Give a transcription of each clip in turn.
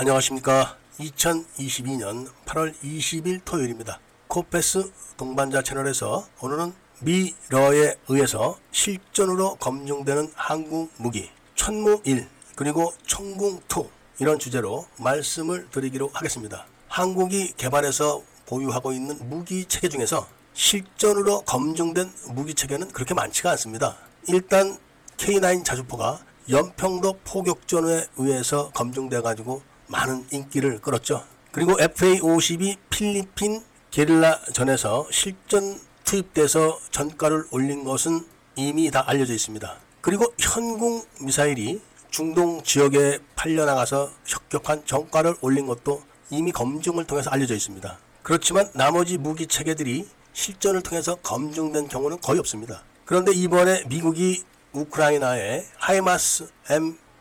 안녕하십니까. 2022년 8월 20일 토요일입니다. 코페스 동반자 채널에서 오늘은 미러에 의해서 실전으로 검증되는 한국 무기 천무 1 그리고 청궁 2 이런 주제로 말씀을 드리기로 하겠습니다. 한국이 개발해서 보유하고 있는 무기 체계 중에서 실전으로 검증된 무기 체계는 그렇게 많지가 않습니다. 일단 K9 자주포가 연평도 포격전에 의해서 검증돼 가지고 많은 인기를 끌었죠. 그리고 FA-52 필리핀 게릴라전에서 실전 투입돼서 전가를 올린 것은 이미 다 알려져 있습니다. 그리고 현궁 미사일이 중동 지역에 팔려나가서 혁격한 전가를 올린 것도 이미 검증을 통해서 알려져 있습니다. 그렇지만 나머지 무기 체계들이 실전을 통해서 검증된 경우는 거의 없습니다. 그런데 이번에 미국이 우크라이나에 하이마스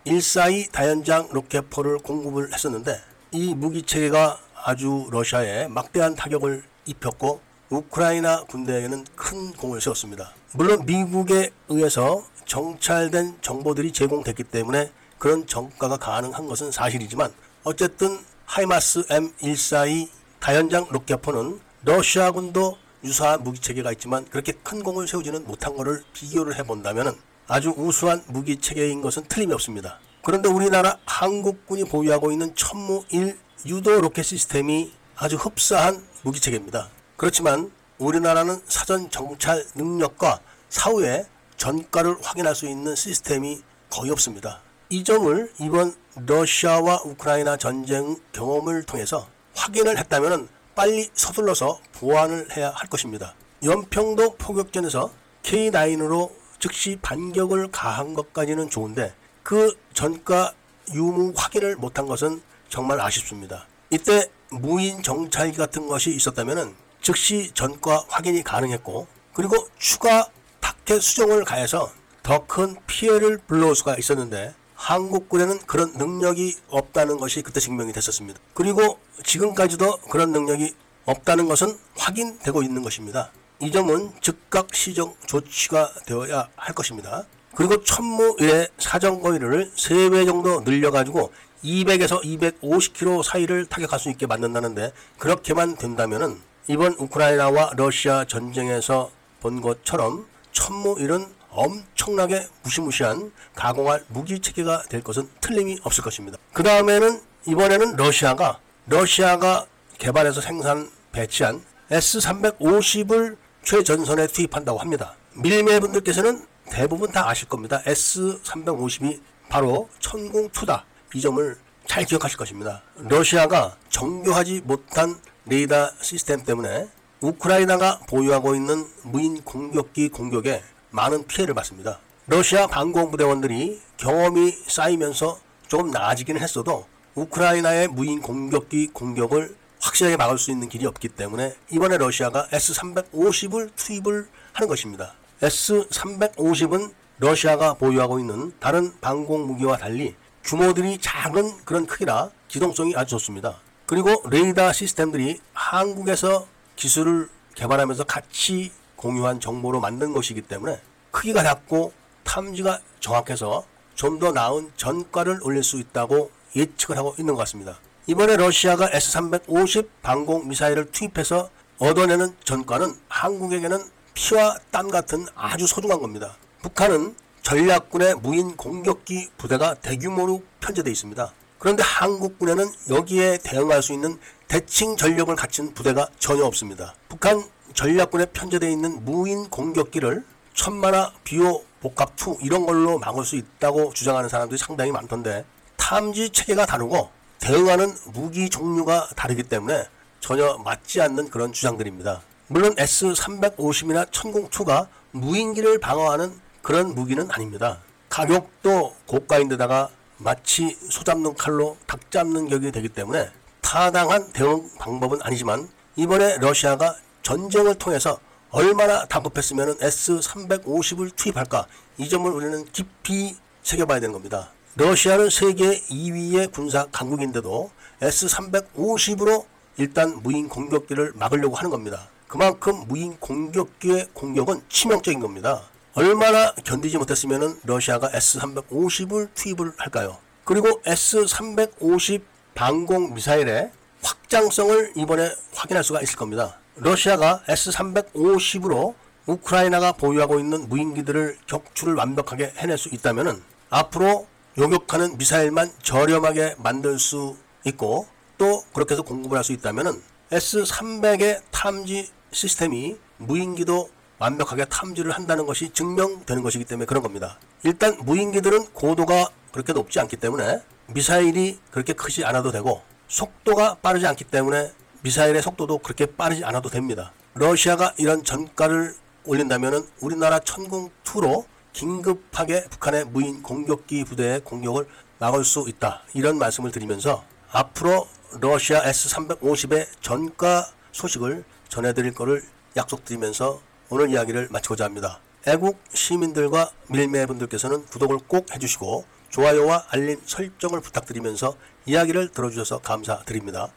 M142 다연장 로켓포를 공급을 했었는데 이 무기 체계가 아주 러시아에 막대한 타격을 입혔고 우크라이나 군대에는 큰 공을 세웠습니다. 물론 미국에 의해서 정찰된 정보들이 제공됐기 때문에 그런 정가가 가능한 것은 사실이지만 어쨌든 하이마스 M142 다연장 로켓포는 러시아군도 유사한 무기 체계가 있지만 그렇게 큰 공을 세우지는 못한 것을 비교를 해본다면 아주 우수한 무기 체계인 것은 틀림이 없습니다. 그런데 우리나라 한국군이 보유하고 있는 천무 1 유도 로켓 시스템이 아주 흡사한 무기 체계입니다. 그렇지만 우리나라는 사전 정찰 능력과 사후에 전가를 확인할 수 있는 시스템이 거의 없습니다. 이 점을 이번 러시아와 우크라이나 전쟁 경험을 통해서 확인을 했다면 빨리 서둘러서 보완을 해야 할 것입니다. 연평도 포격전에서 K9으로 즉시 반격을 가한 것까지는 좋은데 그 전가 유무 확인을 못한 것은 정말 아쉽습니다. 이때 무인 정찰기 같은 것이 있었다면 즉시 전과 확인이 가능했고 그리고 추가 타켓 수정을 가해서 더 큰 피해를 불러올 수가 있었는데 한국군에는 그런 능력이 없다는 것이 그때 증명이 됐었습니다. 그리고 지금까지도 그런 능력이 없다는 것은 확인되고 있는 것입니다. 이 점은 즉각 시정 조치가 되어야 할 것입니다. 그리고 천무의 사정 거리를 3배 정도 늘려가지고 200에서 250km 사이를 타격할 수 있게 만든다는데 그렇게만 된다면은 이번 우크라이나와 러시아 전쟁에서 본 것처럼 천무일은 엄청나게 무시무시한 가공할 무기 체계가 될 것은 틀림이 없을 것입니다. 그 다음에는 이번에는 러시아가 러시아가 개발해서 생산 배치한 S350을 최전선에 투입한다고 합니다. 밀매분들께서는 대부분 다 아실 겁니다. S350이 바로 천궁2다. 이 점을 잘 기억하실 것입니다. 러시아가 정교하지 못한 레이더 시스템 때문에 우크라이나가 보유하고 있는 무인 공격기 공격에 많은 피해를 받습니다. 러시아 방공부대원들이 경험이 쌓이면서 조금 나아지기는 했어도 우크라이나의 무인 공격기 공격을 확실하게 막을 수 있는 길이 없기 때문에 이번에 러시아가 S-350을 투입을 하는 것입니다. S-350은 러시아가 보유하고 있는 다른 방공 무기와 달리 규모들이 작은 그런 크기라 기동성이 아주 좋습니다. 그리고 레이더 시스템들이 한국에서 기술을 개발하면서 같이 공유한 정보로 만든 것이기 때문에 크기가 작고 탐지가 정확해서 좀 더 나은 전가를 올릴 수 있다고 예측을 하고 있는 것 같습니다. 이번에 러시아가 S-350 방공 미사일을 투입해서 얻어내는 전과는 한국에게는 피와 땀 같은 아주 소중한 겁니다. 북한은 전략군의 무인 공격기 부대가 대규모로 편제되어 있습니다. 그런데 한국군에는 여기에 대응할 수 있는 대칭 전력을 갖춘 부대가 전혀 없습니다. 북한 전략군에 편제되어 있는 무인 공격기를 천마나 비오 복합 2 이런 걸로 막을 수 있다고 주장하는 사람들이 상당히 많던데 탐지 체계가 다르고 대응하는 무기 종류가 다르기 때문에 전혀 맞지 않는 그런 주장들입니다. 물론 S-350이나 천공2가 무인기를 방어하는 그런 무기는 아닙니다. 가격도 고가인데다가 마치 소 잡는 칼로 닭 잡는 격이 되기 때문에 타당한 대응 방법은 아니지만 이번에 러시아가 전쟁을 통해서 얼마나 다급했으면 S-350을 투입할까 이 점을 우리는 깊이 새겨봐야 되는 겁니다. 러시아는 세계 2위의 군사 강국인데도 S-350으로 일단 무인 공격기를 막으려고 하는 겁니다. 그만큼 무인 공격기의 공격은 치명적인 겁니다. 얼마나 견디지 못했으면 러시아가 S-350을 투입을 할까요? 그리고 S-350 방공 미사일의 확장성을 이번에 확인할 수가 있을 겁니다. 러시아가 S-350으로 우크라이나가 보유하고 있는 무인기들을 격추를 완벽하게 해낼 수 있다면 앞으로 요격하는 미사일만 저렴하게 만들 수 있고 또 그렇게 해서 공급을 할 수 있다면 S-300의 탐지 시스템이 무인기도 완벽하게 탐지를 한다는 것이 증명되는 것이기 때문에 그런 겁니다. 일단 무인기들은 고도가 그렇게 높지 않기 때문에 미사일이 그렇게 크지 않아도 되고 속도가 빠르지 않기 때문에 미사일의 속도도 그렇게 빠르지 않아도 됩니다. 러시아가 이런 전가를 올린다면 우리나라 천궁2로 긴급하게 북한의 무인 공격기 부대의 공격을 막을 수 있다. 이런 말씀을 드리면서 앞으로 러시아 S-350의 전가 소식을 전해드릴 것을 약속드리면서 오늘 이야기를 마치고자 합니다. 애국 시민들과 밀매분들께서는 구독을 꼭 해주시고 좋아요와 알림 설정을 부탁드리면서 이야기를 들어주셔서 감사드립니다.